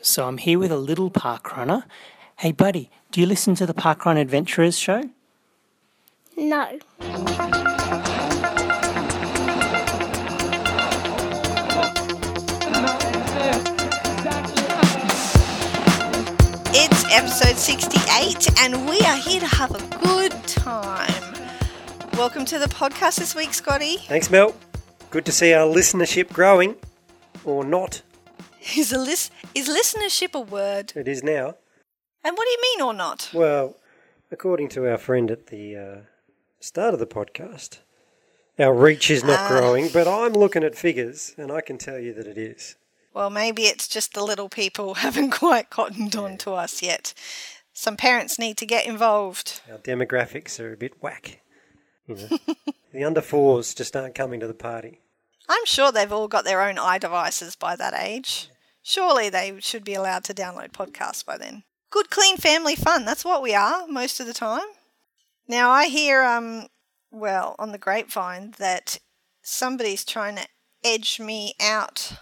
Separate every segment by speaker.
Speaker 1: So I'm here with a little park runner. Hey, buddy, do you listen to the Parkrun Adventurers show?
Speaker 2: No.
Speaker 3: It's episode 68, and we are here to have a good time. Welcome to the podcast this week, Scotty.
Speaker 4: Thanks, Mel. Good to see our listenership growing, or not.
Speaker 3: Is, a lis- is listenership a word?
Speaker 4: It is now.
Speaker 3: And what do you mean or not?
Speaker 4: Well, according to our friend at the uh, start of the podcast, our reach is not
Speaker 3: Ah.
Speaker 4: growing, but I'm looking at figures, and I can tell you that it is.
Speaker 3: Well, maybe it's just the little people haven't quite cottoned on to us yet. Some parents need to get involved.
Speaker 4: Our demographics are a bit whack. You know, the under fours just aren't coming to the party.
Speaker 3: I'm sure they've all got their own eye devices by that age. Surely they should be allowed to download podcasts by then. Good, clean family fun. That's what we are most of the time. Now I hear, um, well, on the grapevine that somebody's trying to edge me out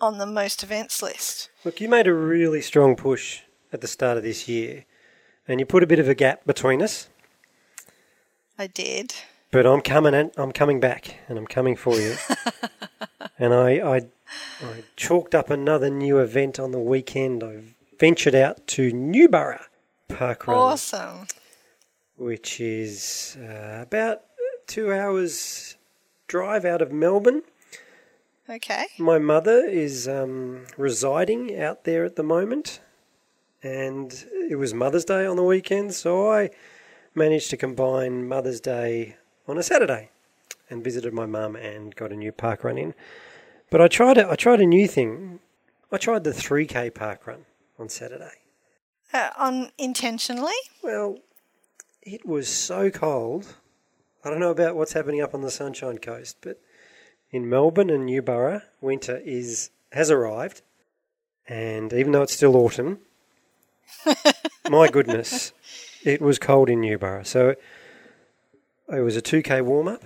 Speaker 3: on the most events list.
Speaker 4: Look, you made a really strong push at the start of this year, and you put a bit of a gap between us.
Speaker 3: I did.
Speaker 4: But I'm coming and I'm coming back and I'm coming for you. and I, I I chalked up another new event on the weekend. I ventured out to Newborough Park Run,
Speaker 3: Awesome.
Speaker 4: which is uh, about two hours drive out of Melbourne.
Speaker 3: Okay.
Speaker 4: My mother is um, residing out there at the moment, and it was Mother's Day on the weekend, so I managed to combine Mother's Day on a Saturday and visited my mum and got a new park run in. But I tried a, I tried a new thing. I tried the 3K park run on Saturday.
Speaker 3: Uh, unintentionally?
Speaker 4: Well, it was so cold. I don't know about what's happening up on the Sunshine Coast, but in Melbourne and Newborough, winter is has arrived, and even though it's still autumn, my goodness, it was cold in Newborough. So it was a two k warm up,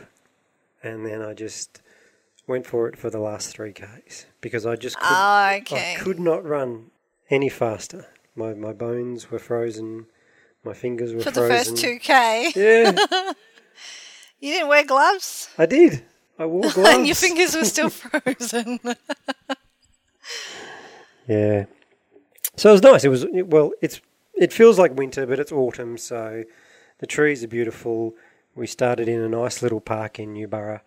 Speaker 4: and then I just went for it for the last three k's because I just could,
Speaker 3: Ah, okay.
Speaker 4: I could not run any faster. My my bones were frozen. My fingers were
Speaker 3: For the first 2K.
Speaker 4: Yeah,
Speaker 3: You didn't wear gloves?
Speaker 4: I did. I wore gloves.
Speaker 3: and your fingers were still frozen.
Speaker 4: Yeah. So it was nice. It was well. It's it feels like winter, but it's autumn. So the trees are beautiful. We started in a nice little park in Newborough,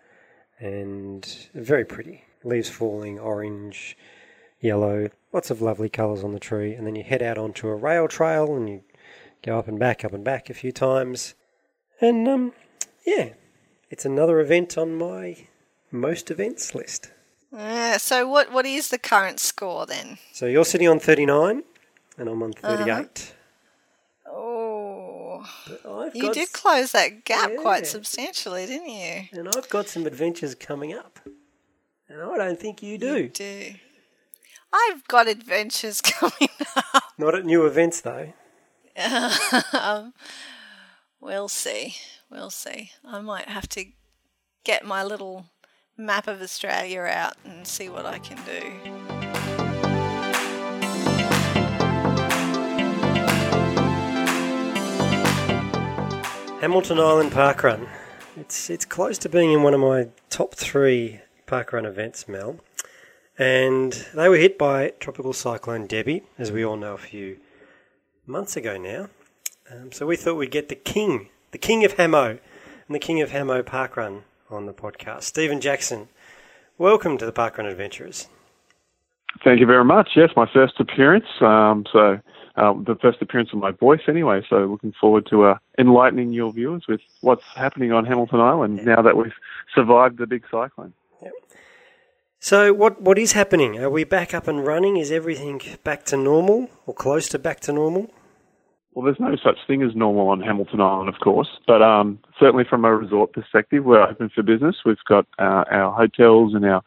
Speaker 4: and very pretty. Leaves falling, orange, yellow, lots of lovely colours on the tree. And then you head out onto a rail trail, and you go up and back, up and back a few times. And um, yeah, it's another event on my most events list.
Speaker 3: Uh, so what what is the current score then?
Speaker 4: So you're sitting on 39, and I'm on 38.
Speaker 3: Oh,
Speaker 4: I've
Speaker 3: you did
Speaker 4: s-
Speaker 3: close that gap quite substantially, didn't you?
Speaker 4: and I've got some adventures coming up, and I don't think you do.
Speaker 3: You do. I've got adventures coming up.
Speaker 4: Not at new events though.
Speaker 3: um, We'll see. We'll see. I might have to get my little map of Australia out and see what I can do.
Speaker 4: Hamilton Island Park Run. It's it's close to being in one of my top three park run events, Mel. And they were hit by Tropical Cyclone Debbie, as we all know a few months ago now. Um, so we thought we'd get the king, the king of Hamo, and the king of Hamo Park Run on the podcast, Stephen Jackson. Welcome to the Park Run Adventurers.
Speaker 5: Thank you very much. Yes, my first appearance. Um, so um, the first appearance of my voice, anyway. So looking forward to uh, enlightening your viewers with what's happening on Hamilton Island now that we've survived the big cyclone.
Speaker 4: So what what is happening? Are we back up and running? Is everything back to normal or close to back to normal?
Speaker 5: Well, there's no such thing as normal on Hamilton Island, of course, but um, certainly from a resort perspective, we're open for business. We've got uh, our hotels and our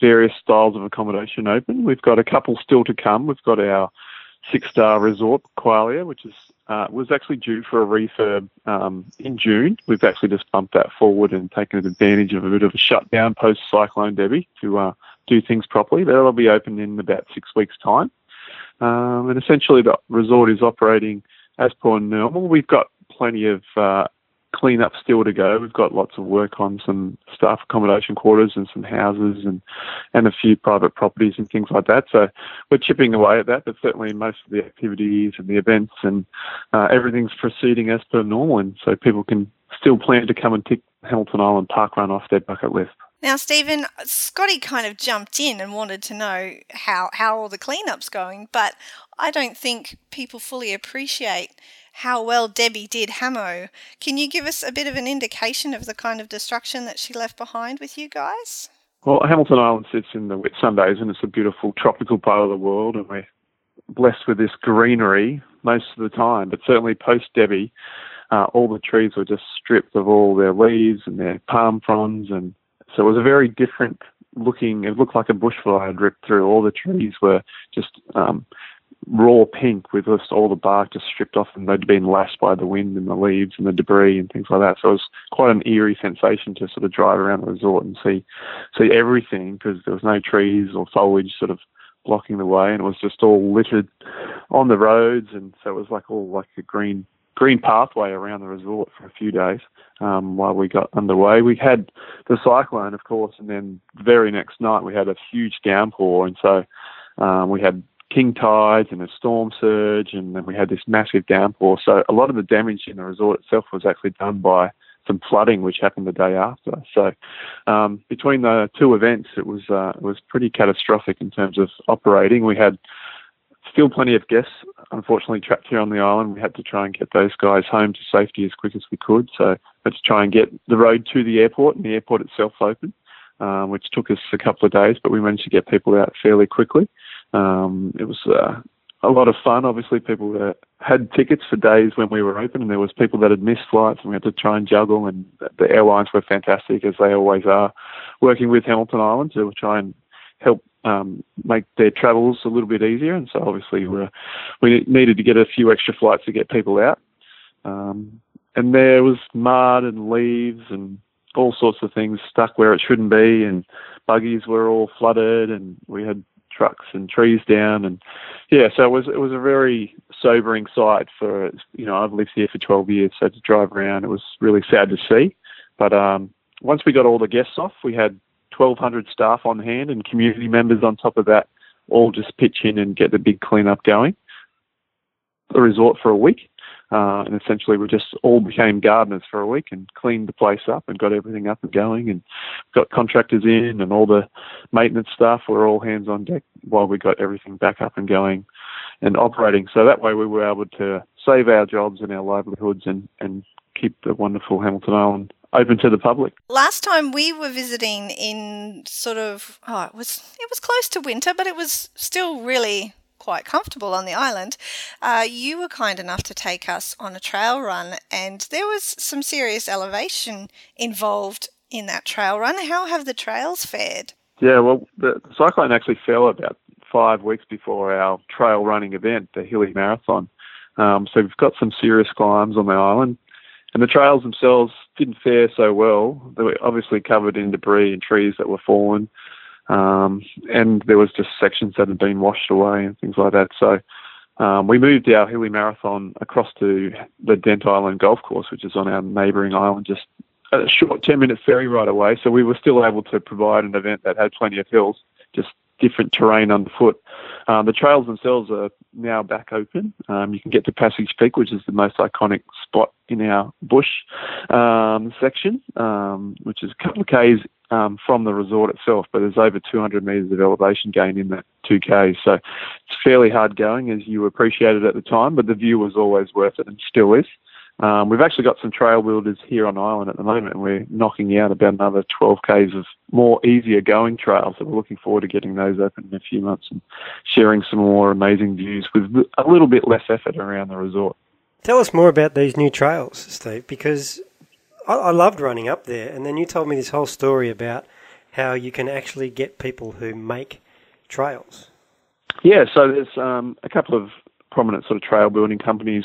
Speaker 5: various styles of accommodation open. We've got a couple still to come. We've got our six-star resort, Qualia, which is uh, was actually due for a refurb um, in June. We've actually just bumped that forward and taken advantage of a bit of a shutdown post Cyclone Debbie to uh, do things properly. That'll be open in about six weeks' time. Um, and essentially, the resort is operating as per normal. We've got plenty of uh, clean up still to go. We've got lots of work on some staff accommodation quarters and some houses and and a few private properties and things like that. So we're chipping away at that, but certainly most of the activities and the events and uh, everything's proceeding as per normal, and so people can still plan to come and tick Hamilton Island Park Run off their bucket list.
Speaker 3: Now, Stephen, Scotty kind of jumped in and wanted to know how, how all the cleanup's going, but I don't think people fully appreciate how well Debbie did Hamo. Can you give us a bit of an indication of the kind of destruction that she left behind with you guys?
Speaker 5: Well, Hamilton Island sits in the Whitsundays and it's a beautiful tropical part of the world, and we're blessed with this greenery most of the time. But certainly post Debbie, uh, all the trees were just stripped of all their leaves and their palm fronds, and so it was a very different looking. It looked like a bushfire had ripped through. All the trees were just um, raw pink with just all the bark just stripped off and they'd been lashed by the wind and the leaves and the debris and things like that. So it was quite an eerie sensation to sort of drive around the resort and see see everything because there was no trees or foliage sort of blocking the way and it was just all littered on the roads and so it was like all like a green green pathway around the resort for a few days um, while we got underway. We had the cyclone, of course, and then the very next night we had a huge downpour, and so um, we had king tides and a storm surge, and then we had this massive downpour. So a lot of the damage in the resort itself was actually done by some flooding, which happened the day after. So um, between the two events, it was uh, it was pretty catastrophic in terms of operating. We had still plenty of guests, unfortunately, trapped here on the island. We had to try and get those guys home to safety as quick as we could. So to try and get the road to the airport and the airport itself open, um, which took us a couple of days, but we managed to get people out fairly quickly. Um, it was uh, a lot of fun. Obviously, people that had tickets for days when we were open, and there was people that had missed flights, and we had to try and juggle. And the airlines were fantastic, as they always are, working with Hamilton Island to try and help um, make their travels a little bit easier. And so, obviously, we we needed to get a few extra flights to get people out. Um, and there was mud and leaves and all sorts of things stuck where it shouldn't be, and buggies were all flooded, and we had trucks and trees down, and yeah, so it was it was a very sobering sight for you know I've lived here for 12 years, so to drive around it was really sad to see. But um, once we got all the guests off, we had 1,200 staff on hand and community members on top of that, all just pitch in and get the big cleanup going. The resort for a week. Uh, and essentially, we just all became gardeners for a week and cleaned the place up and got everything up and going and got contractors in and all the maintenance staff were all hands on deck while we got everything back up and going and operating. So that way, we were able to save our jobs and our livelihoods and, and keep the wonderful Hamilton Island open to the public.
Speaker 3: Last time we were visiting in sort of oh it was it was close to winter, but it was still really quite comfortable on the island, uh, you were kind enough to take us on a trail run, and there was some serious elevation involved in that trail run. How have the trails fared?
Speaker 5: Yeah, well, the cyclone actually fell about five weeks before our trail running event, the Hilly Marathon. Um, so we've got some serious climbs on the island. And the trails themselves didn't fare so well. They were obviously covered in debris and trees that were fallen. Um, and there was just sections that had been washed away and things like that. So um, we moved our Hilly Marathon across to the Dent Island Golf Course, which is on our neighbouring island, just a short 10 minute ferry ride away. So we were still able to provide an event that had plenty of hills, just different terrain underfoot. Um, the trails themselves are now back open. Um, you can get to Passage Peak, which is the most iconic spot in our bush um, section, um, which is a couple of k's um, from the resort itself, but there's over 200 metres of elevation gain in that 2K. So it's fairly hard going, as you appreciated at the time, but the view was always worth it and still is. Um, we've actually got some trail builders here on island at the moment, and we're knocking out about another 12 k's of more easier going trails. So we're looking forward to getting those open in a few months and sharing some more amazing views with a little bit less effort around the resort.
Speaker 4: Tell us more about these new trails, Steve, because I, loved running up there, and then you told me this whole story about how you can actually get people who make trails.
Speaker 5: Yeah, so there's um, a couple of prominent sort of trail building companies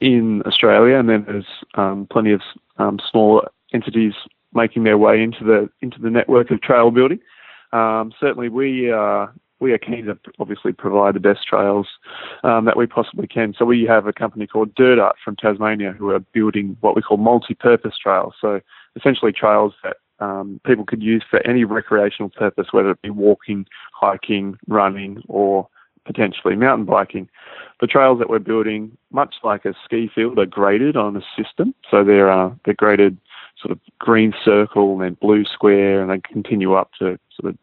Speaker 5: in Australia, and then there's um, plenty of um, small entities making their way into the into the network of trail building. Um, certainly, we are we are keen to obviously provide the best trails um, that we possibly can. So we have a company called Dirt Art from Tasmania who are building what we call multi-purpose trails. So essentially trails that um, people could use for any recreational purpose, whether it be walking, hiking, running, or potentially mountain biking. The trails that we're building, much like a ski field, are graded on a system. So they're uh, they're graded sort of green circle and then blue square, and they continue up to sort of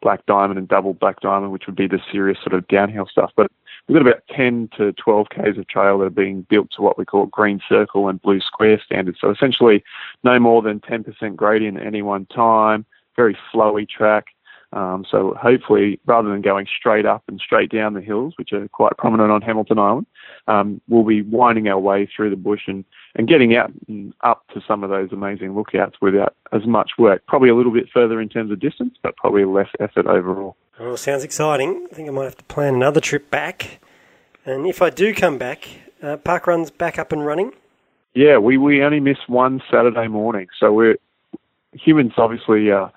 Speaker 5: black diamond and double black diamond, which would be the serious sort of downhill stuff. But we've got about 10 to 12 k's of trail that are being built to what we call green circle and blue square standards. So essentially, no more than 10% gradient at any one time. Very flowy track. Um, so hopefully, rather than going straight up and straight down the hills, which are quite prominent on Hamilton Island, um, we'll be winding our way through the bush and, and getting out and up to some of those amazing lookouts without as much work. Probably a little bit further in terms of distance, but probably less effort overall.
Speaker 4: Well, sounds exciting. I think I might have to plan another trip back. And if I do come back, uh, park run's back up and running.
Speaker 5: Yeah, we, we only miss one Saturday morning, so we're humans obviously. Uh,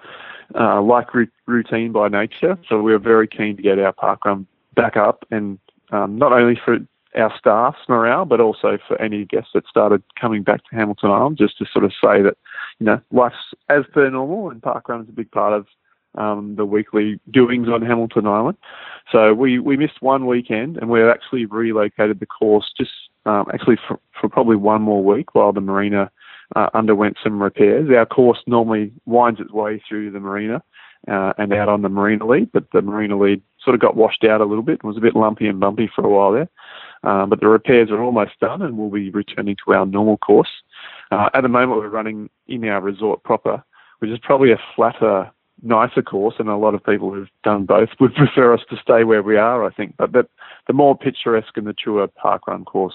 Speaker 5: uh, like routine by nature. So we are very keen to get our park run back up, and um, not only for our staff's morale, but also for any guests that started coming back to Hamilton Island, just to sort of say that you know life's as per normal, and parkrun is a big part of um, the weekly doings on Hamilton Island. So we, we missed one weekend and we've actually relocated the course just um, actually for, for probably one more week while the marina uh, underwent some repairs. Our course normally winds its way through the marina uh, and out on the marina lead, but the marina lead sort of got washed out a little bit and was a bit lumpy and bumpy for a while there. Um, but the repairs are almost done and we'll be returning to our normal course. Uh, at the moment, we're running in our resort proper, which is probably a flatter nicer course, and a lot of people who've done both would prefer us to stay where we are, I think. But, the more picturesque and mature park run course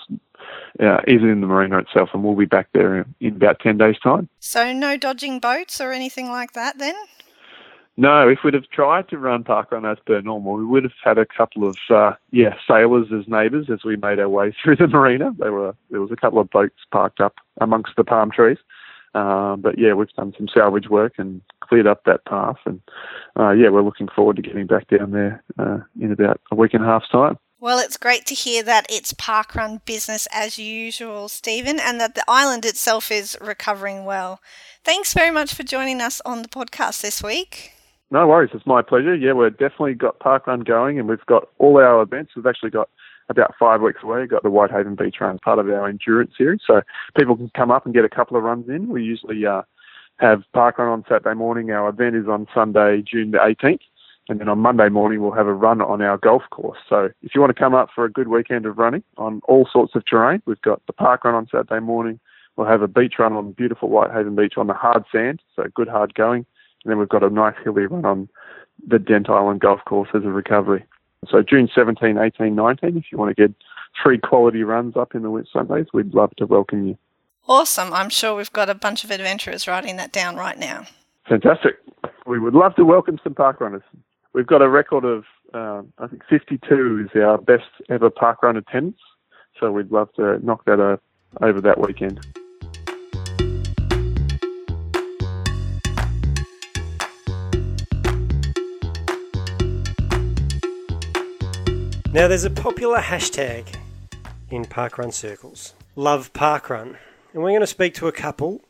Speaker 5: uh, is in the marina itself, and we'll be back there in, in about 10 days' time.
Speaker 3: So, no dodging boats or anything like that then?
Speaker 5: No, if we'd have tried to run park run as per normal, we would have had a couple of uh, yeah sailors as neighbours as we made our way through the marina. There were there was a couple of boats parked up amongst the palm trees, um, but yeah, we've done some salvage work and cleared up that path, and uh, yeah, we're looking forward to getting back down there uh, in about a week and a half's time.
Speaker 3: Well, it's great to hear that it's parkrun business as usual, Stephen, and that the island itself is recovering well. Thanks very much for joining us on the podcast this week.
Speaker 5: No worries, it's my pleasure. Yeah, we've definitely got parkrun going, and we've got all our events. We've actually got about five weeks away. We've got the Whitehaven Beach Run, part of our endurance series. So people can come up and get a couple of runs in. We usually uh, have parkrun on Saturday morning. Our event is on Sunday, June the 18th. And then on Monday morning, we'll have a run on our golf course. So if you want to come up for a good weekend of running on all sorts of terrain, we've got the park run on Saturday morning. We'll have a beach run on beautiful Whitehaven Beach on the hard sand, so good hard going. And then we've got a nice hilly run on the Dent Island golf course as a recovery. So June 17, 18, 19, if you want to get three quality runs up in the Whitsundays, we'd love to welcome you.
Speaker 3: Awesome. I'm sure we've got a bunch of adventurers writing that down right now.
Speaker 5: Fantastic. We would love to welcome some park runners. We've got a record of, uh, I think 52 is our best ever park run attendance. So we'd love to knock that uh, over that weekend.
Speaker 4: Now, there's a popular hashtag in parkrun circles love parkrun. And we're going to speak to a couple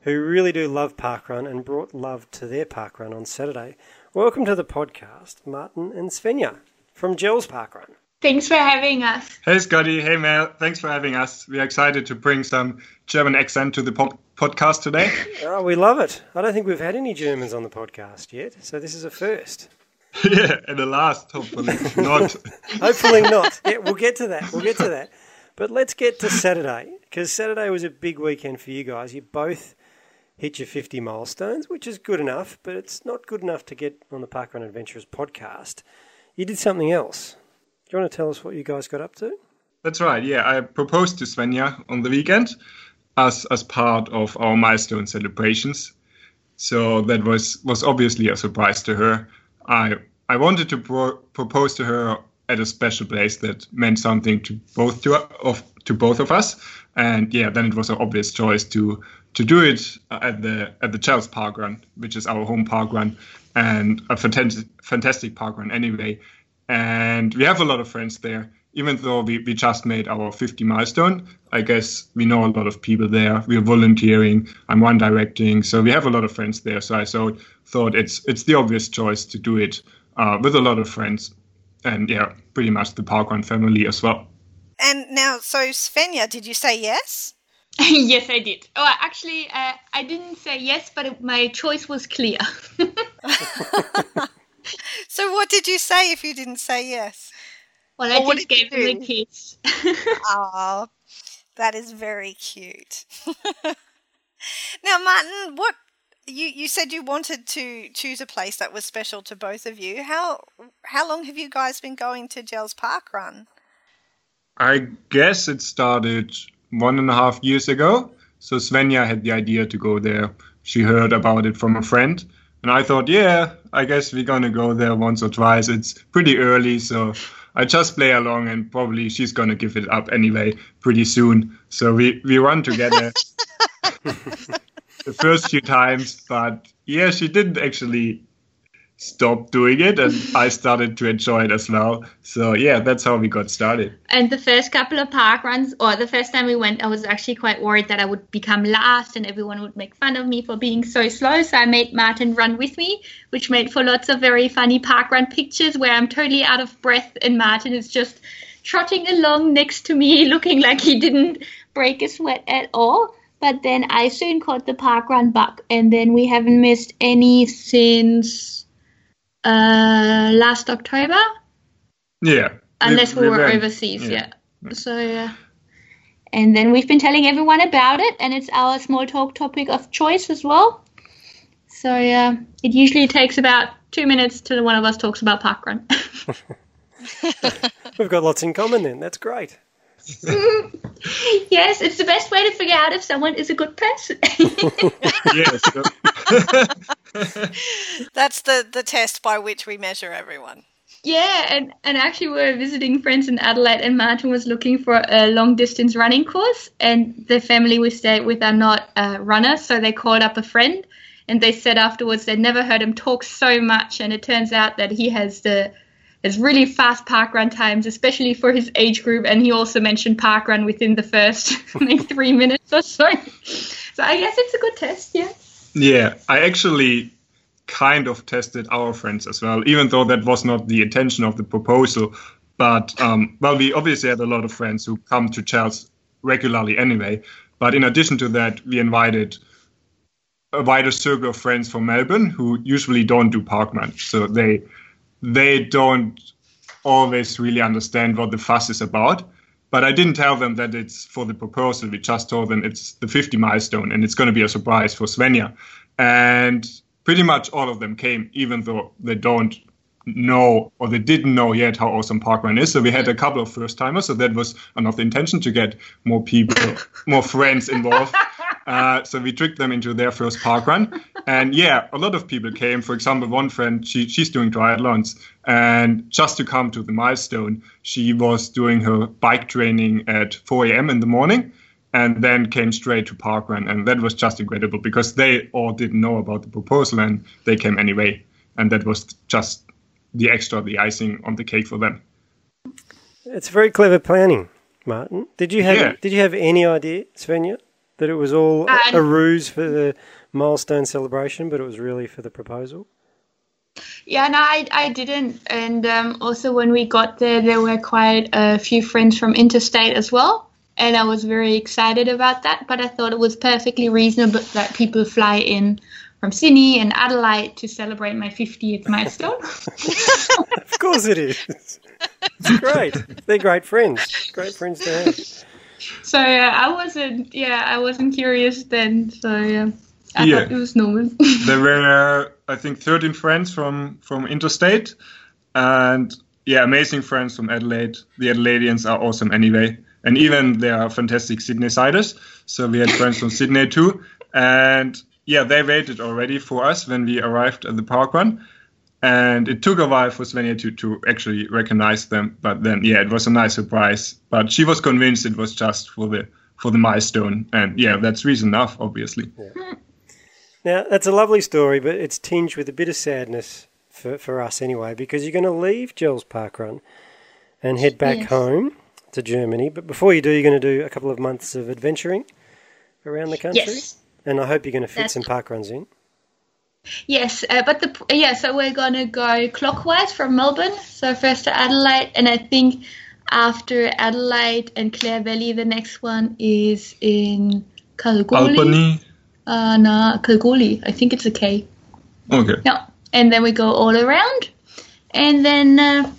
Speaker 4: who really do love parkrun and brought love to their parkrun on Saturday. Welcome to the podcast, Martin and Svenja from Jells Parkrun.
Speaker 6: Thanks for having us.
Speaker 7: Hey, Scotty. Hey, Mel. Thanks for having us. We're excited to bring some German accent to the po- podcast today.
Speaker 4: oh, we love it. I don't think we've had any Germans on the podcast yet, so this is a first.
Speaker 7: yeah, and the last, hopefully not.
Speaker 4: hopefully not. Yeah, we'll get to that. We'll get to that. But let's get to Saturday because Saturday was a big weekend for you guys. You both hit your 50 milestones, which is good enough, but it's not good enough to get on the Parkrun Adventurers podcast. You did something else. Do you want to tell us what you guys got up to?
Speaker 7: That's right. Yeah, I proposed to Svenja on the weekend as as part of our milestone celebrations. So that was was obviously a surprise to her. I I wanted to pro- propose to her at a special place that meant something to both to of to both of us, and yeah, then it was an obvious choice to to do it at the at the Jells Park Run, which is our home park run, and a fantastic fantastic park run anyway. And we have a lot of friends there. Even though we, we just made our 50 milestone, I guess we know a lot of people there. We're volunteering. I'm one directing, so we have a lot of friends there. So I so, thought it's it's the obvious choice to do it uh, with a lot of friends, and yeah, pretty much the parkrun family as well.
Speaker 3: And now, so Svenja, did you say yes?
Speaker 6: yes, I did. Oh, actually, uh, I didn't say yes, but my choice was clear.
Speaker 3: so, what did you say if you didn't say yes?
Speaker 6: Well, I or just gave him a kiss.
Speaker 3: oh, that is very cute. now, Martin, what you you said you wanted to choose a place that was special to both of you. How how long have you guys been going to Jells Park Run?
Speaker 7: I guess it started one and a half years ago. So Svenja had the idea to go there. She heard about it from a friend, and I thought, yeah, I guess we're gonna go there once or twice. It's pretty early, so I just play along, and probably she's gonna give it up anyway pretty soon. So we we run together the first few times, but yeah, she didn't actually stop doing it and I started to enjoy it as well. So yeah, that's how we got started.
Speaker 6: And the first couple of park runs or the first time we went I was actually quite worried that I would become last and everyone would make fun of me for being so slow. So I made Martin run with me, which made for lots of very funny park run pictures where I'm totally out of breath and Martin is just trotting along next to me looking like he didn't break a sweat at all. But then I soon caught the park run bug and then we haven't missed any since uh, last October.
Speaker 7: Yeah.
Speaker 6: Unless we, we were went, overseas, yeah. yeah. So yeah. And then we've been telling everyone about it, and it's our small talk topic of choice as well. So yeah, it usually takes about two minutes till one of us talks about parkrun.
Speaker 4: We've got lots in common then. That's great.
Speaker 6: yes, it's the best way to figure out if someone is a good person. yes.
Speaker 3: That's the, the test by which we measure everyone.
Speaker 6: Yeah, and, and actually we were visiting friends in Adelaide and Martin was looking for a long distance running course and the family we stayed with are not uh, runners, so they called up a friend and they said afterwards they'd never heard him talk so much and it turns out that he has the has really fast park run times, especially for his age group. And he also mentioned park run within the first like three minutes or so. So I guess it's a good test, yeah.
Speaker 7: Yeah, I actually kind of tested our friends as well, even though that was not the intention of the proposal. But um, well, we obviously had a lot of friends who come to Jells regularly anyway. But in addition to that, we invited a wider circle of friends from Melbourne who usually don't do parkrun. So they they don't always really understand what the fuss is about. But I didn't tell them that it's for the proposal. We just told them it's the 50 milestone and it's going to be a surprise for Svenja. And pretty much all of them came, even though they don't know or they didn't know yet how awesome parkrun is. So we had a couple of first timers. So that was another intention to get more people, more friends involved. Uh, so we tricked them into their first park run. And yeah, a lot of people came. For example, one friend, she, she's doing triathlons. And just to come to the milestone, she was doing her bike training at 4 a.m. in the morning and then came straight to park run. And that was just incredible because they all didn't know about the proposal and they came anyway. And that was just the extra, the icing on the cake for them.
Speaker 4: It's very clever planning, Martin. Did you have yeah. did you have any idea, Svenja, that it was all a ruse for the milestone celebration, but it was really for the proposal?
Speaker 6: Yeah, no, I, I didn't. And um, also, when we got there, there were quite a few friends from interstate as well. And I was very excited about that. But I thought it was perfectly reasonable that people fly in from Sydney and Adelaide to celebrate my 50th milestone.
Speaker 4: of course it is. It's great. They're great friends. Great friends to have
Speaker 6: so yeah, I wasn't, yeah, I wasn't curious then. So yeah, I yeah. thought it was normal.
Speaker 7: there were, I think, 13 friends from from interstate, and yeah, amazing friends from Adelaide. The Adelaideans are awesome anyway, and even they are fantastic Sydney siders. So we had friends from Sydney too, and yeah, they waited already for us when we arrived at the park run and it took a while for Svenja to, to actually recognize them. But then, yeah, it was a nice surprise. But she was convinced it was just for the for the milestone. And yeah, that's reason enough, obviously.
Speaker 4: Now, that's a lovely story, but it's tinged with a bit of sadness for, for us anyway, because you're going to leave Jells Park Run and head back
Speaker 6: Yes.
Speaker 4: home to Germany. But before you do, you're going to do a couple of months of adventuring around the country.
Speaker 6: Yes.
Speaker 4: And I hope you're going to fit
Speaker 6: That's-
Speaker 4: some park runs in.
Speaker 6: Yes, uh, but the yeah, so we're gonna go clockwise from Melbourne. So first to Adelaide, and I think after Adelaide and Clare Valley, the next one is in Kalgoorlie.
Speaker 7: Albany.
Speaker 6: Uh, no, Kalgoorlie. I think it's a K.
Speaker 7: Okay.
Speaker 6: Yeah, and then we go all around, and then uh,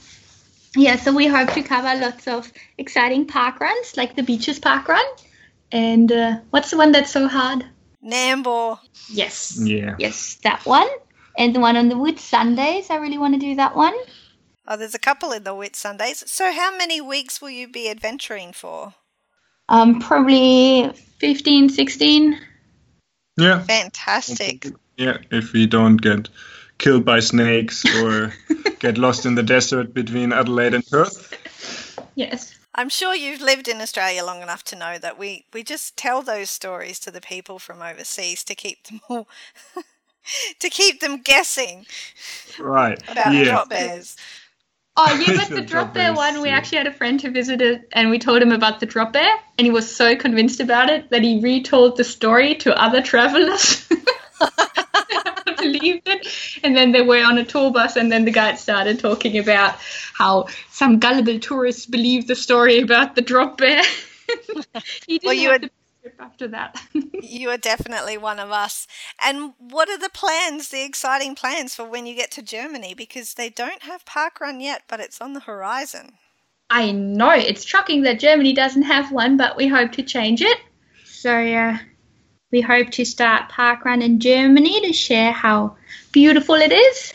Speaker 6: yeah, so we hope to cover lots of exciting park runs, like the beaches park run, and uh, what's the one that's so hard?
Speaker 3: Nambour.
Speaker 6: Yes.
Speaker 7: Yeah.
Speaker 6: Yes, that one. And the one on the Whitsundays, I really want to do that one.
Speaker 3: Oh, there's a couple in the Whitsundays. So, how many weeks will you be adventuring for?
Speaker 6: Um, probably 15, 16.
Speaker 7: Yeah.
Speaker 3: Fantastic.
Speaker 7: Yeah. If we don't get killed by snakes or get lost in the desert between Adelaide and Perth.
Speaker 6: Yes.
Speaker 3: I'm sure you've lived in Australia long enough to know that we, we just tell those stories to the people from overseas to keep them all to keep them guessing
Speaker 7: Right.
Speaker 3: about
Speaker 7: yeah.
Speaker 3: drop bears.
Speaker 6: Oh, yeah, but
Speaker 7: The
Speaker 6: the
Speaker 7: drop
Speaker 6: drop bear
Speaker 7: bears,
Speaker 6: one, we
Speaker 7: yeah.
Speaker 6: actually had a friend who visited and we told him about the drop bear, and he was so convinced about it that he retold the story to other travelers. believed it and then they were on a tour bus and then the guide started talking about how some gullible tourists believe the story about the drop bear he didn't
Speaker 3: Well, you had-
Speaker 6: after that
Speaker 3: You are definitely one of us. And what are the plans, the exciting plans for when you get to Germany? Because they don't have parkrun yet, but it's on the horizon.
Speaker 6: I know it's shocking that Germany doesn't have one, but we hope to change it. So yeah, we hope to start parkrun in Germany to share how beautiful it is.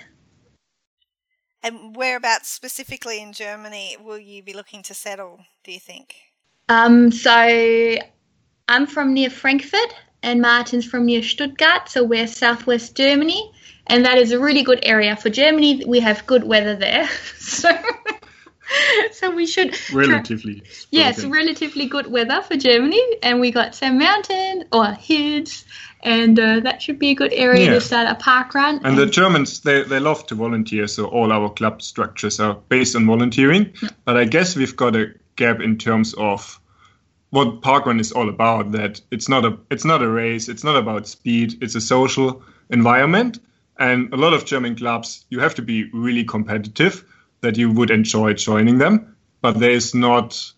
Speaker 3: And whereabouts specifically in Germany will you be looking to settle, do you think?
Speaker 6: Um, so I'm from near Frankfurt, and Martin's from near Stuttgart, so we're southwest Germany, and that is a really good area for Germany. We have good weather there, so so we should try-
Speaker 7: Relatively.
Speaker 6: Yes,
Speaker 7: spoken.
Speaker 6: relatively good weather for Germany, and we got some mountains or hills, and uh, that should be a good area
Speaker 7: Yeah.
Speaker 6: to start a park run.
Speaker 7: And the Germans, they, they love to volunteer, so all our club structures are based on volunteering. But I guess we've got a gap in terms of what parkrun is all about. That it's not a it's not a race, it's not about speed, it's a social environment. And a lot of German clubs, you have to be really competitive that you would enjoy joining them. But there is not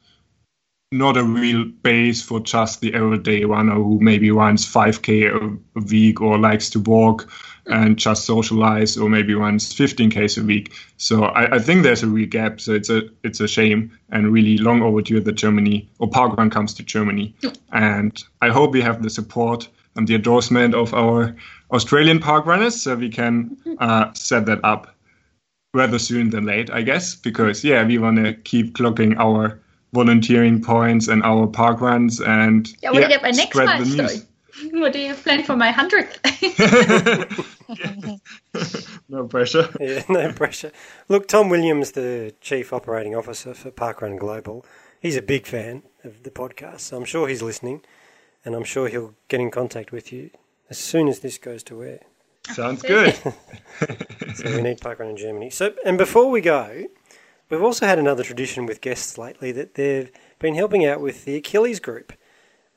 Speaker 7: not a real base for just the everyday runner who maybe runs 5k a week or likes to walk and just socialize or maybe runs 15k's a week. So I, I think there's a real gap. So it's a it's a shame and really long overdue that germany or parkrun comes to germany. And i hope we have the support and the endorsement of our australian park runners so we can uh, set that up rather soon than late, I guess, because yeah, we want to keep clocking our volunteering points and our park runs and
Speaker 6: yeah, I want to get my next
Speaker 7: the
Speaker 6: milestone.
Speaker 7: news.
Speaker 6: What do you have planned for my hundredth?
Speaker 7: no pressure.
Speaker 4: Yeah, no pressure. Look, Tom Williams, the Chief Operating Officer for Parkrun Global, he's a big fan of the podcast, so I'm sure he's listening, and I'm sure he'll get in contact with you as soon as this goes to air.
Speaker 7: Sounds good.
Speaker 4: So we need Parkrun in Germany. So, and before we go, we've also had another tradition with guests lately that they've been helping out with the Achilles group,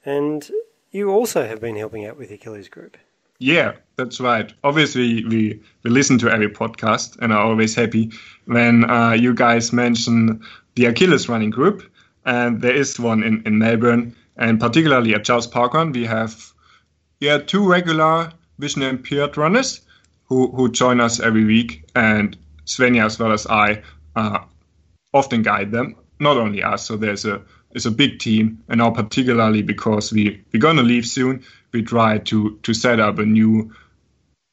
Speaker 4: and you also have been helping out with the Achilles group.
Speaker 7: Yeah, that's right. Obviously, we, we listen to every podcast and are always happy when uh, you guys mention the Achilles running group. And there is one in, in Melbourne, and particularly at Jells Parkrun, we have yeah two regular vision impaired runners who, who join us every week. And Svenja, as well as I, uh, often guide them. Not only us, so there's a it's a big team, and now particularly because we we're gonna leave soon, we try to to set up a new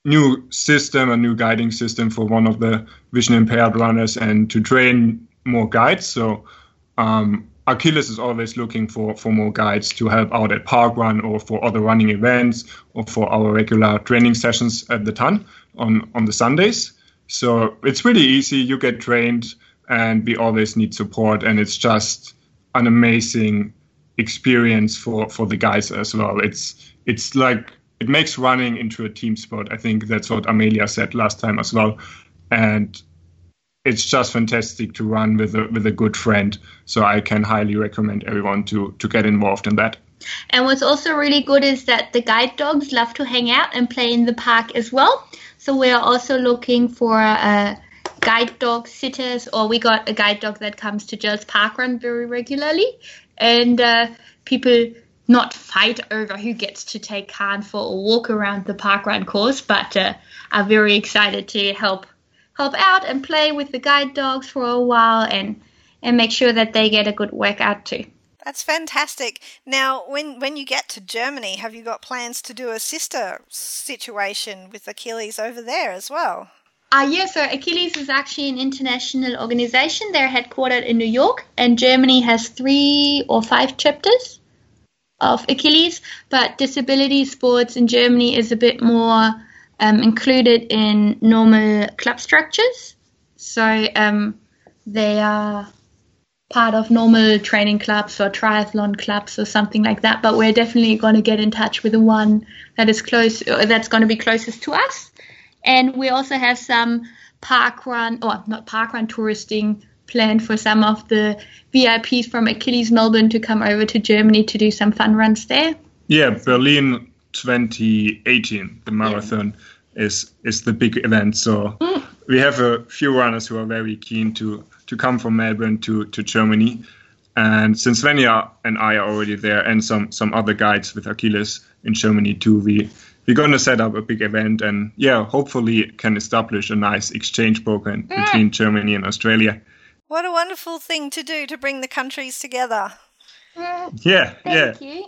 Speaker 7: new system, a new guiding system for one of the vision impaired runners, and to train more guides. So um, Achilles is always looking for for more guides to help out at park run or for other running events or for our regular training sessions at the Tan on on the Sundays. So it's really easy. You get trained, and we always need support, and it's just an amazing experience for for the guys as well. It's it's like it makes running into a team sport. I think that's what Amelia said last time as well, and it's just fantastic to run with a with a good friend. So I can highly recommend everyone to to get involved in that.
Speaker 6: And what's also really good is that the guide dogs love to hang out and play in the park as well. So we are also looking for uh, guide dog sitters, or we got a guide dog that comes to Jells Park Run very regularly, and uh, people not fight over who gets to take Khan for a walk around the park run course, but uh, are very excited to help help out and play with the guide dogs for a while and and make sure that they get a good workout too.
Speaker 3: That's fantastic. Now, when when you get to Germany, have you got plans to do a sister situation with Achilles over there as well?
Speaker 6: Uh, yeah, so Achilles is actually an international organization. They're headquartered in New York, and Germany has three or five chapters of Achilles. But disability sports in Germany is a bit more um, included in normal club structures. So um, they are part of normal training clubs or triathlon clubs or something like that. But we're definitely going to get in touch with the one that is close, that's going to be closest to us. And we also have some park run, or not park run touristing planned for some of the VIPs from Achilles Melbourne to come over to Germany to do some fun runs there.
Speaker 7: Yeah, Berlin 2018, the marathon yeah. is is the big event. So mm. we have a few runners who are very keen to to come from Melbourne to to Germany. And since Svenja and I are already there, and some some other guides with Achilles in Germany too, we we're going to set up a big event and yeah, hopefully can establish a nice exchange program mm. between Germany and Australia.
Speaker 3: What a wonderful thing to do to bring the countries together.
Speaker 7: Mm. Yeah,
Speaker 6: Thank
Speaker 7: yeah.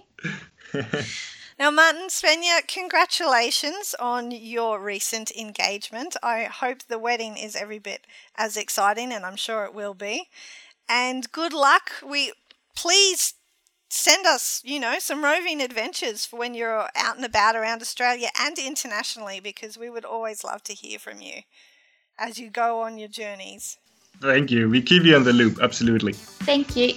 Speaker 6: you.
Speaker 3: now, Martin, Svenja, congratulations on your recent engagement. I hope the wedding is every bit as exciting, and I'm sure it will be. And good luck. We please send us, you know, some roving adventures for when you're out and about around Australia and internationally because we would always love to hear from you as you go on your journeys.
Speaker 7: Thank you. We keep you on the loop, absolutely.
Speaker 6: Thank you.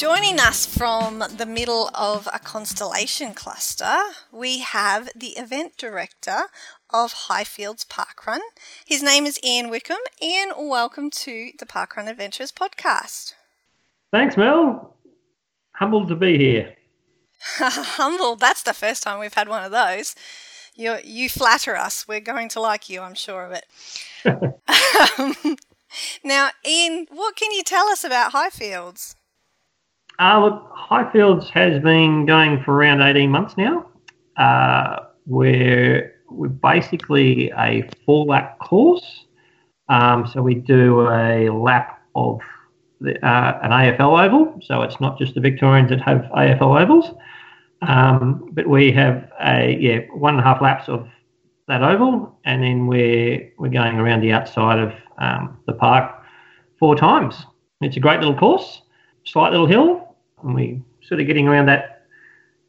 Speaker 3: Joining us from the middle of a constellation cluster, we have the event director of Highfields Parkrun. His name is Ian Wickham. Ian, welcome to the Parkrun Adventures podcast.
Speaker 8: Thanks, Mel. Humbled to be here.
Speaker 3: Humbled, that's the first time we've had one of those. You, you flatter us. We're going to like you, I'm sure of it. um, now, Ian, what can you tell us about Highfields?
Speaker 8: Uh, look, Highfields has been going for around 18 months now. Uh, we're we're basically a four lap course. Um, so we do a lap of the, uh, an AFL oval. So it's not just the Victorians that have AFL ovals, um, but we have a yeah one and a half laps of that oval, and then we're we're going around the outside of um, the park four times. It's a great little course, slight little hill, and we sort of getting around that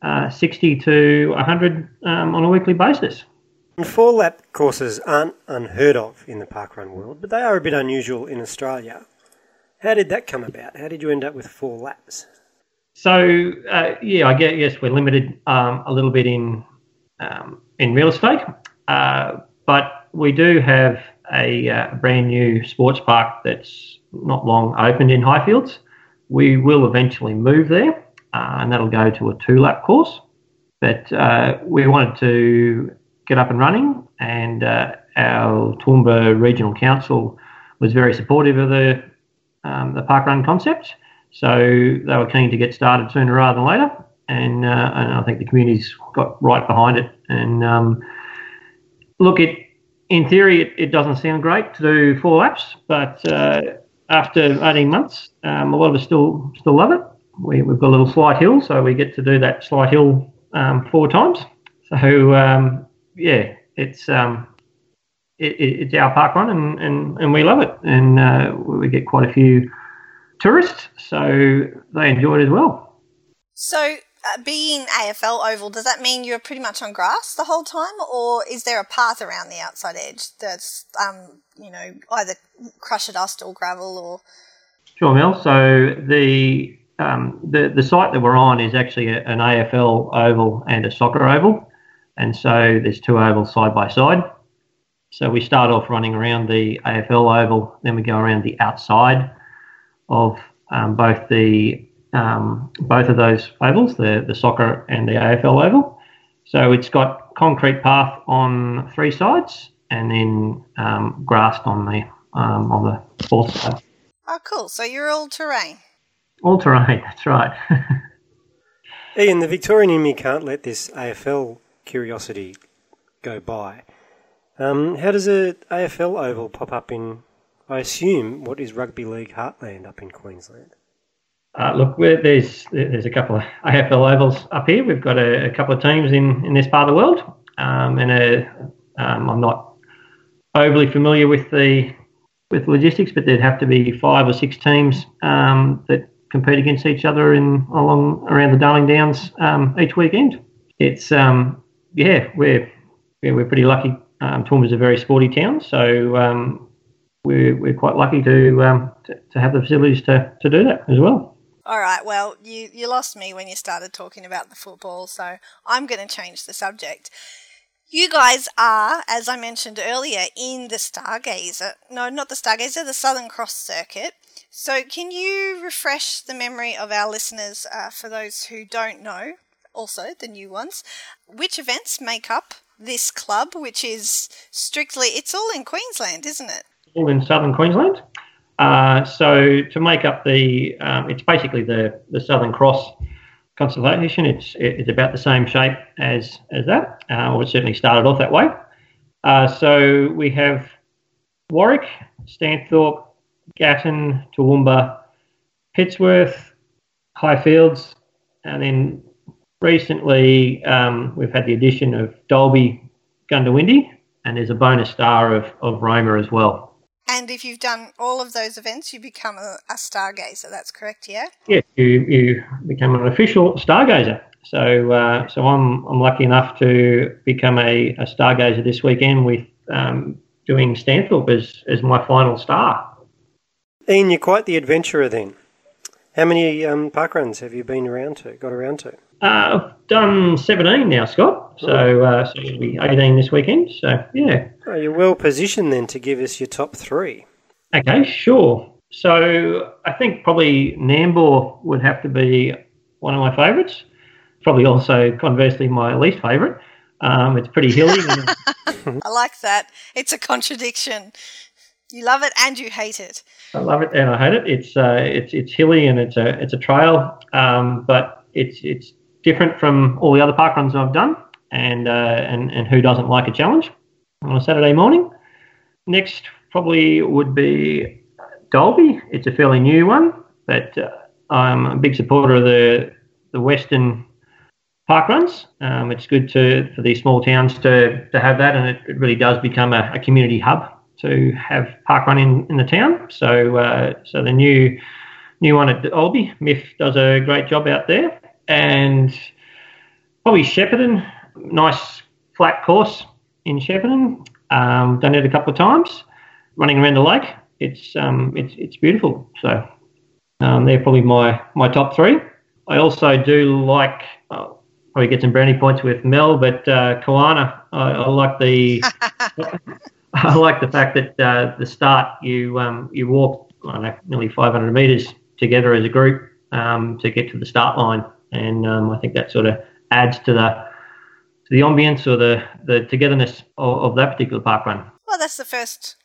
Speaker 8: uh, 60 to 100 um, on a weekly basis.
Speaker 4: And four lap courses aren't unheard of in the parkrun world, but they are a bit unusual in Australia. How did that come about? How did you end up with four laps?
Speaker 8: So uh, yeah, I guess yes, we're limited um, a little bit in um, in real estate, uh, but we do have a uh, brand new sports park that's not long opened in Highfields. We will eventually move there, uh, and that'll go to a two lap course. But uh, we wanted to get up and running. And uh, our Toowoomba Regional Council was very supportive of the um, the park run concept. So they were keen to get started sooner rather than later. And, uh, and I think the community's got right behind it. And um, look, it in theory, it, it, doesn't sound great to do four laps, but uh, after 18 months, um, a lot of us still still love it. We, have got a little slight hill, so we get to do that slight hill um, four times. So um, yeah, it's um, it, it's our park run, and, and, and we love it, and uh, we get quite a few tourists, so they enjoy it as well.
Speaker 3: So uh, being AFL oval, does that mean you're pretty much on grass the whole time, or is there a path around the outside edge that's, um, you know, either crusher dust or gravel or?
Speaker 8: Sure, Mel. So the um, the the site that we're on is actually a, an AFL oval and a soccer oval, and so there's two ovals side by side. So we start off running around the AFL oval, then we go around the outside of um, both the um, both of those ovals, the the soccer and the AFL oval. So it's got concrete path on three sides, and then um, grassed on the um, on the fourth side.
Speaker 3: Oh, cool. So you're all terrain.
Speaker 8: All terrain. That's right.
Speaker 4: Ian, the Victorian in me can't let this AFL curiosity go by. Um, how does a AFL oval pop up in, I assume, what is rugby league heartland up in Queensland?
Speaker 8: Uh, look, there's there's a couple of AFL ovals up here. We've got a, a couple of teams in, in this part of the world, um, and a, um, I'm not overly familiar with the with logistics, but there'd have to be five or six teams um, that compete against each other in along around the Darling Downs um, each weekend. It's um, yeah, we're we're pretty lucky. Um, Toowoomba's a very sporty town, so um, we're we're quite lucky to, to to have the facilities to to do that as well.
Speaker 3: All right. Well, you you lost me when you started talking about the football, so I'm going to change the subject. You guys are, as I mentioned earlier, in the Stargazer. No, not the Stargazer, the Southern Cross Circuit. So, can you refresh the memory of our listeners, uh, for those who don't know, also the new ones, which events make up this club, which is strictly, it's all in Queensland, isn't it?
Speaker 8: All in southern Queensland. Uh, so, to make up the, um, it's basically the, the Southern Cross constellation. It's it's about the same shape as as that, uh, or it certainly started off that way. Uh, so we have Warwick, Stanthorpe, Gatton, Toowoomba, Pittsworth, Highfields, and then recently um, we've had the addition of Dalby, Goondiwindi, and there's a bonus star of, of Roma as well.
Speaker 3: And if you've done all of those events, you become a, a stargazer. That's correct, yeah.
Speaker 8: Yes, you, you become an official stargazer. So uh, so I'm I'm lucky enough to become a, a stargazer this weekend with um, doing Stanthorpe as, as my final star.
Speaker 4: Ian, you're quite the adventurer then. How many um, park runs have you been around to? Got around to?
Speaker 8: Uh, I've done 17 now, Scott. So, uh, so it'll be 18 this weekend. So, yeah.
Speaker 4: Oh, you're well positioned then to give us your top three.
Speaker 8: Okay, sure. So, I think probably Nambour would have to be one of my favourites. Probably also, conversely, my least favourite. Um, it's pretty hilly.
Speaker 3: I like that. It's a contradiction. You love it and you hate it.
Speaker 8: I love it and I hate it. It's uh, it's it's hilly and it's a it's a trail, um, but it's it's different from all the other park runs I've done, and uh, and and who doesn't like a challenge on a Saturday morning? Next probably would be Dalby. It's a fairly new one, but uh, I'm a big supporter of the the Western park runs. Um, it's good to for these small towns to to have that, and it, it really does become a, a community hub to have park run in, in the town. So uh, so the new new one at Dalby, Miff does a great job out there, and probably Shepparton, nice flat course in Shepparton. Um, done it a couple of times, running around the lake. It's um, it's it's beautiful. So um, they're probably my my top three. I also do like. Uh, probably get some brownie points with Mel, but uh, Kawana, I, I like the I like the fact that uh, the start you um, you walk I don't know, nearly 500 metres together as a group um, to get to the start line, and um, I think that sort of adds to the to the ambience or the, the togetherness of, of that particular park run.
Speaker 3: Well, that's the first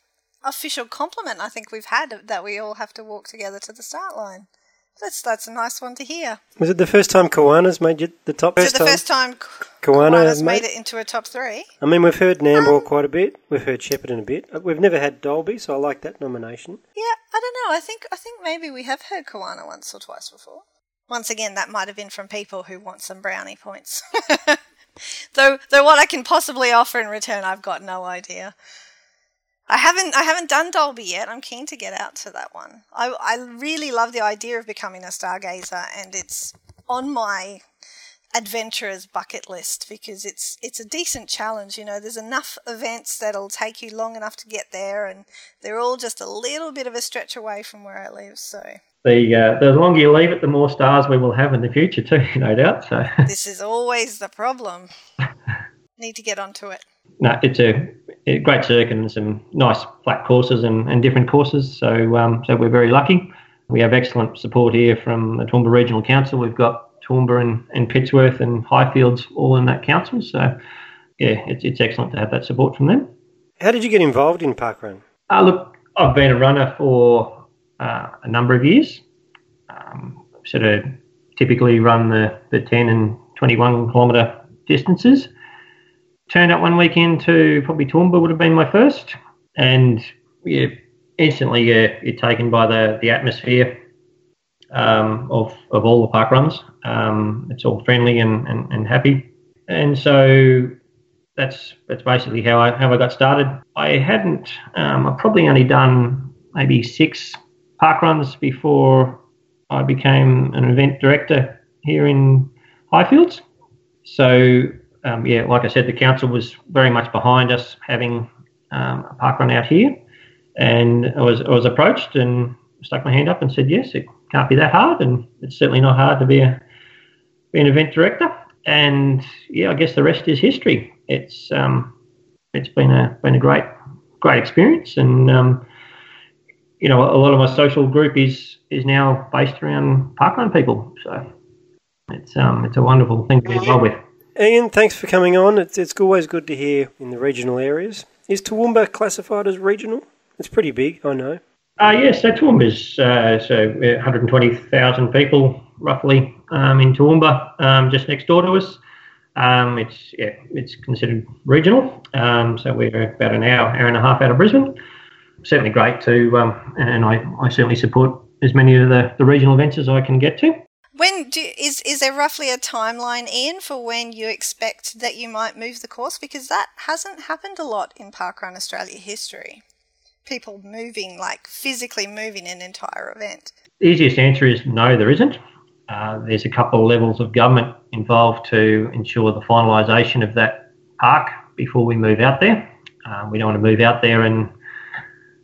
Speaker 3: official compliment I think we've had that we all have to walk together to the start line. That's that's a nice one to hear.
Speaker 4: Was it the first time Kawana's made you the top?
Speaker 3: Is it the first time
Speaker 4: Kawana
Speaker 3: has
Speaker 4: made-
Speaker 3: made it into a top three?
Speaker 4: I mean, we've heard Nambour quite a bit. We've heard Shepparton a bit. Uh, We've never had Dalby, so I like that nomination.
Speaker 3: Yeah, I don't know. I think I think maybe we have heard Kawana once or twice before. Once again, that might have been from people who want some brownie points. though, though, what I can possibly offer in return, I've got no idea. I haven't, I haven't done Dalby yet. I'm keen to get out to that one. I, I really love the idea of becoming a stargazer, and it's on my adventurer's bucket list because it's it's a decent challenge. You know, there's enough events that'll take you long enough to get there, and they're all just a little bit of a stretch away from where I live. So
Speaker 8: The uh, the longer you leave it, the more stars we will have in the future too, no doubt. So
Speaker 3: this is always the problem. Need to get onto it.
Speaker 8: no, it's a, a great circuit and some nice flat courses and, and different courses. So um, so we're very lucky. We have excellent support here from the Toowoomba Regional Council. We've got Toowoomba and, and Pittsworth and Highfields all in that council. So yeah, it's it's excellent to have that support from them.
Speaker 4: How did you get involved in parkrun?
Speaker 8: Uh, look, I've been a runner for uh, a number of years. Um, sort of typically run the, the 10 and 21 kilometre distances. Turned up one weekend to probably Toowoomba would have been my first, and yeah, instantly yeah, you're taken by the, the atmosphere um, of, of all the park runs. Um, it's all friendly and, and, and happy. And so that's that's basically how I how I got started. I hadn't um, I've probably only done maybe six park runs before I became an event director here in Highfields. So um, yeah, like I said, the council was very much behind us having um, a park run out here, and I was I was approached and stuck my hand up and said yes, it can't be that hard, and it's certainly not hard to be a be an event director. And yeah, I guess the rest is history. It's um, it's been a been a great great experience, and um, you know, a lot of my social group is is now based around parkrun people. So it's um it's a wonderful thing to be involved with.
Speaker 4: Ian, thanks for coming on. It's, it's always good to hear in the regional areas. Is Toowoomba classified as regional? It's pretty big, I know.
Speaker 8: Uh, yes, so Toowoomba's uh, so uh, 120,000 people roughly um, in Toowoomba, um, just next door to us. Um, it's yeah, it's considered regional. Um, so we're about an hour, hour and a half out of Brisbane. Certainly great to, um, and I, I certainly support as many of the, the regional events as I can get to.
Speaker 3: When do is is there roughly a timeline, Ian, for when you expect that you might move the course? Because that hasn't happened a lot in Parkrun Australia history. People moving, like physically moving an entire event.
Speaker 8: The easiest answer is no, there isn't. Uh, there's a couple of levels of government involved to ensure the finalisation of that park before we move out there. Uh, we don't want to move out there and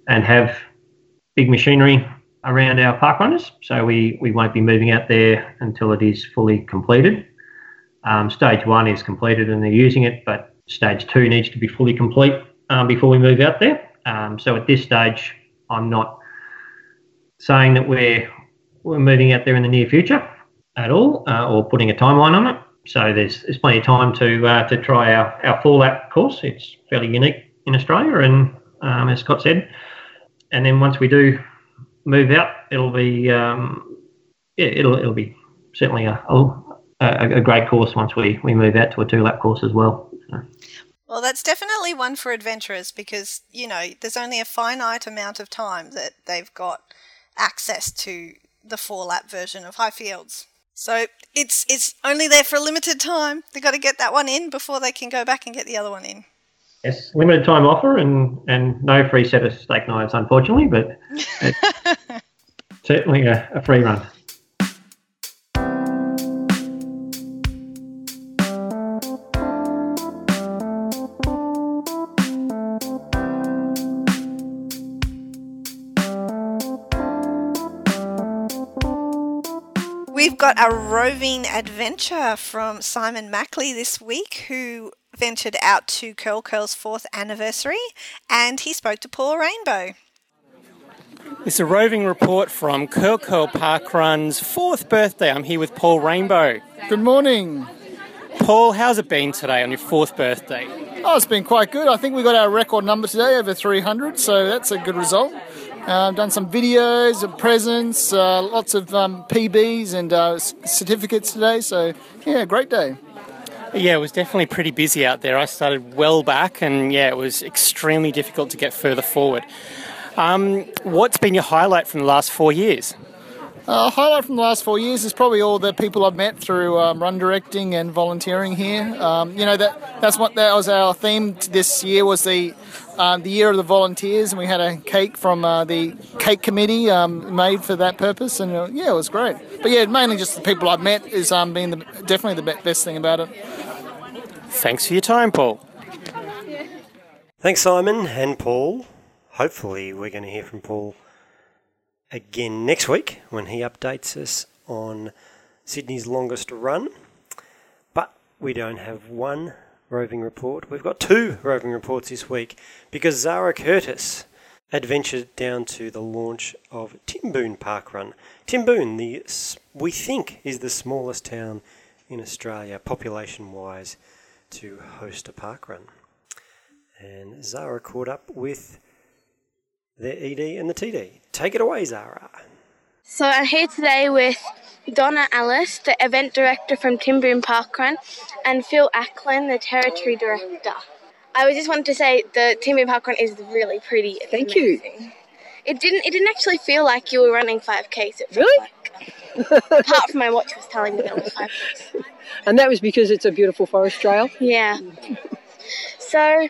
Speaker 8: and have big machinery around our park runners, so we, we won't be moving out there until it is fully completed. Um, stage one is completed and they're using it, but stage two needs to be fully complete um, before we move out there. Um, so at this stage, I'm not saying that we're we're moving out there in the near future at all, uh, or putting a timeline on it. So there's there's plenty of time to uh, to try our our full lap course. It's fairly unique in Australia, and um, as Scott said, and then once we do move out, it'll be um, yeah, it'll it'll be certainly a, a, a great course once we, we move out to a two lap course as well.
Speaker 3: Well, that's definitely one for adventurers because, you know, there's only a finite amount of time that they've got access to the four lap version of Highfields. So it's it's only there for a limited time. They've got to get that one in before they can go back and get the other one in.
Speaker 8: Yes, limited time offer and, and no free set of steak knives, unfortunately, but certainly a, a free run.
Speaker 3: We've got a roving adventure from Simon Mackley this week, who ventured out to Curl Curl's fourth anniversary, and he spoke to Paul Rainbow.
Speaker 1: It's a roving report from Curl Curl Park Run's fourth birthday. I'm here with Paul Rainbow.
Speaker 9: Good morning.
Speaker 1: Paul, how's it been today on your fourth birthday?
Speaker 9: Oh, it's been quite good. I think we got our record number today, over 300, so that's a good result. Uh, done some videos, and presents, uh, lots of um, PBs and uh, certificates today, so yeah, great day.
Speaker 1: Yeah, it was definitely pretty busy out there. I started well back, and yeah, it was extremely difficult to get further forward. Um, what's been your highlight from the last four years?
Speaker 9: Uh, highlight from the last four years is probably all the people I've met through um, run directing and volunteering here. Um, you know that that's what that was our theme this year was the um, the year of the volunteers, and we had a cake from uh, the cake committee um, made for that purpose, and uh, yeah, it was great. But yeah, mainly just the people I've met is um, being the, definitely the best thing about it.
Speaker 1: Thanks for your time, Paul.
Speaker 4: Thanks, Simon and Paul. Hopefully, we're going to hear from Paul again next week when he updates us on Sydney's longest run. But we don't have one roving report. We've got two roving reports this week because Zara Curtis adventured down to the launch of Timboon Park Run. Timboon, the we think is the smallest town in Australia, population wise, to host a park run. And Zara caught up with their ED and the TD. Take it away, Zara.
Speaker 10: So I'm here today with Donna Ellis, the event director from Timboon Parkrun, and Phil Acklin, the territory director. I just wanted to say the Timboon Parkrun is really pretty.
Speaker 11: Thank
Speaker 10: amazing.
Speaker 11: you.
Speaker 10: It didn't. It didn't actually feel like you were running 5Ks.
Speaker 11: Really?
Speaker 10: Like, apart from my watch was telling me that it was 5Ks.
Speaker 11: And that was because it's a beautiful forest trail.
Speaker 10: Yeah. So,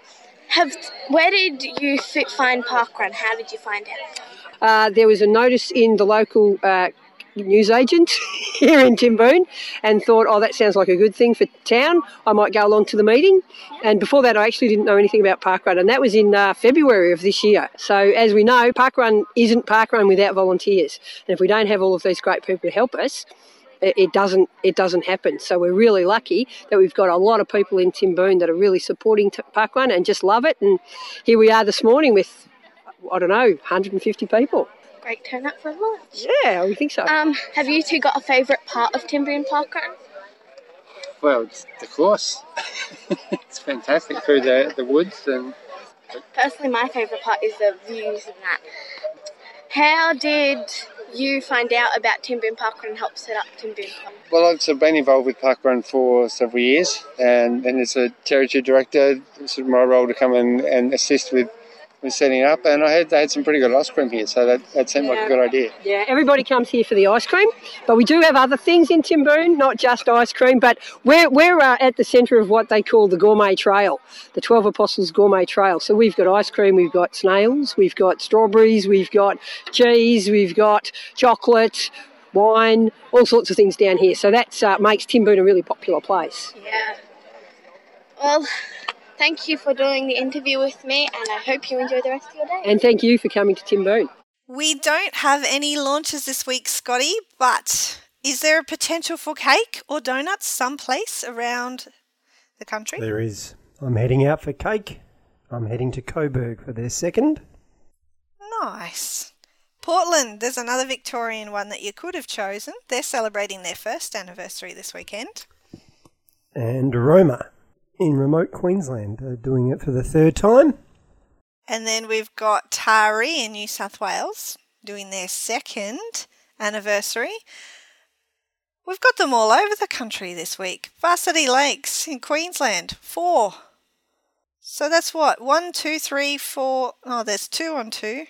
Speaker 10: have where did you fi- find Parkrun? How did you find it?
Speaker 11: Uh, there was a notice in the local uh, newsagent here in Timboon and thought, oh, that sounds like a good thing for town. I might go along to the meeting. And before that, I actually didn't know anything about Parkrun, and that was in uh, February of this year. So, as we know, Parkrun isn't Parkrun without volunteers. And if we don't have all of these great people to help us, it doesn't it doesn't happen. So we're really lucky that we've got a lot of people in Timboon that are really supporting Parkrun and just love it. And here we are this morning with I don't know 150 people.
Speaker 10: Great turnout for lunch.
Speaker 11: Yeah, we think so.
Speaker 10: Um, have you two got a favourite part of Timboon Parkrun?
Speaker 12: Well, it's the course. it's fantastic through the, the woods and
Speaker 10: Personally, my favourite part is the views and that. How did you find out about Timboon Parkrun and help set up Timboon Parkrun?
Speaker 12: well, I've sort of been involved with Parkrun for several years, and, and as a territory director, it's sort of my role to come and, and assist with, with setting it up. And I had they had some pretty good ice cream here, so that, that seemed like a good idea.
Speaker 11: Yeah, everybody comes here for the ice cream, but we do have other things in Timboon, not just ice cream. But we're, we're uh, at the centre of what they call the Gourmet Trail, the 12 Apostles Gourmet Trail. So we've got ice cream, we've got snails, we've got strawberries, we've got cheese, we've got chocolate, wine, all sorts of things down here. So that uh, makes Timboon a really popular place.
Speaker 10: Yeah. Well, thank you for doing the interview with me, and I hope you enjoy the rest of your day.
Speaker 11: And thank you for coming to Timboon.
Speaker 3: We don't have any launches this week, Scotty, but is there a potential for cake or donuts someplace around the country?
Speaker 4: There is. I'm heading out for cake. I'm heading to Coburg for their second.
Speaker 3: Nice. Portland, there's another Victorian one that you could have chosen. They're celebrating their first anniversary this weekend.
Speaker 4: And Roma in remote Queensland are doing it for the third time.
Speaker 3: And then we've got Taree in New South Wales doing their second anniversary. We've got them all over the country this week. Varsity Lakes in Queensland, four. So that's what? One, two, three, four. Oh, there's two on two.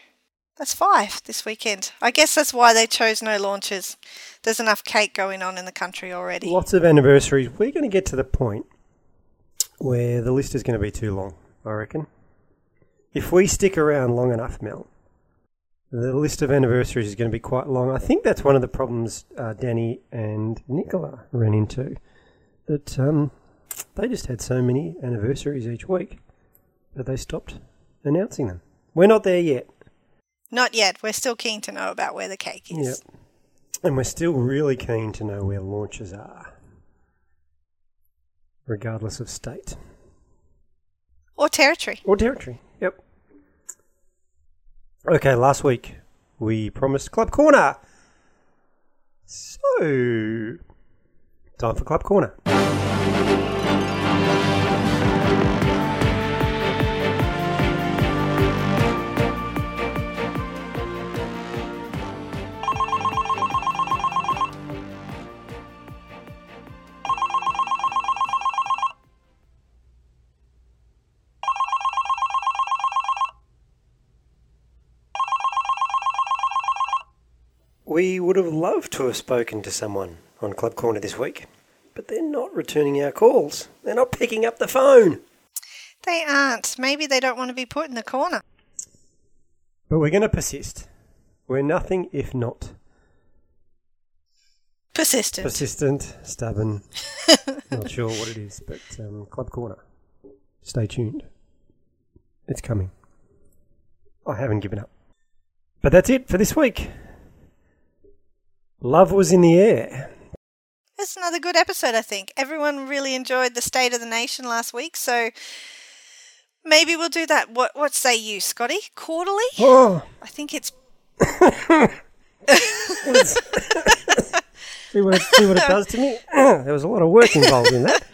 Speaker 3: That's five this weekend. I guess that's why they chose no launches. There's enough cake going on in the country already.
Speaker 4: Lots of anniversaries. We're going to get to the point where the list is going to be too long, I reckon. If we stick around long enough, Mel, the list of anniversaries is going to be quite long. I think that's one of the problems uh, Danny and Nicola ran into. That um, they just had so many anniversaries each week that they stopped announcing them. We're not there yet.
Speaker 3: Not yet. We're still keen to know about where the cake is.
Speaker 4: Yep. And we're still really keen to know where launches are, regardless of state
Speaker 3: Or territory.
Speaker 4: or territory. Yep. Okay, last week we promised Club Corner. So, time for Club Corner. Loved to have spoken to someone on Club Corner this week, but they're not returning our calls. They're not picking up the phone.
Speaker 3: They aren't. Maybe they don't want to be put in the corner.
Speaker 4: But we're going to persist. We're nothing if not
Speaker 3: Persistent.
Speaker 4: persistent, stubborn. not sure what it is, but um, Club Corner. Stay tuned. It's coming. I haven't given up. But that's it for this week. Love was in the air.
Speaker 3: It's another good episode, I think. Everyone really enjoyed the State of the Nation last week, so maybe we'll do that. What what say you, Scotty? Quarterly?
Speaker 4: Oh,
Speaker 3: I think it's
Speaker 4: see what it, see what it does to me. there was a lot of work involved in that,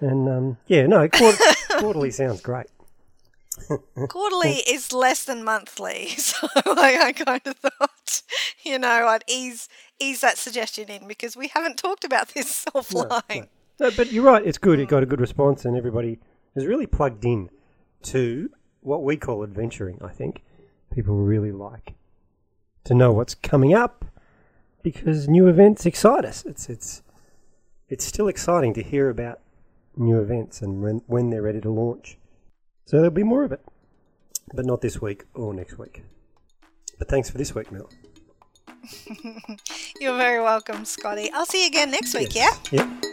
Speaker 4: and um, yeah, no, quart- quarterly sounds great.
Speaker 3: Quarterly is less than monthly, so I, I kind of thought, you know, I'd ease ease that suggestion in because we haven't talked about this offline.
Speaker 4: No, but you're right. It's good. It mm. got a good response, and everybody is really plugged in to what we call adventuring. I think people really like to know what's coming up because new events excite us. It's it's it's still exciting to hear about new events and when when they're ready to launch. So there'll be more of it, but not this week or next week. But thanks for this week, Mel.
Speaker 3: You're very welcome, Scotty. I'll see you again next week, yeah?
Speaker 4: Yep.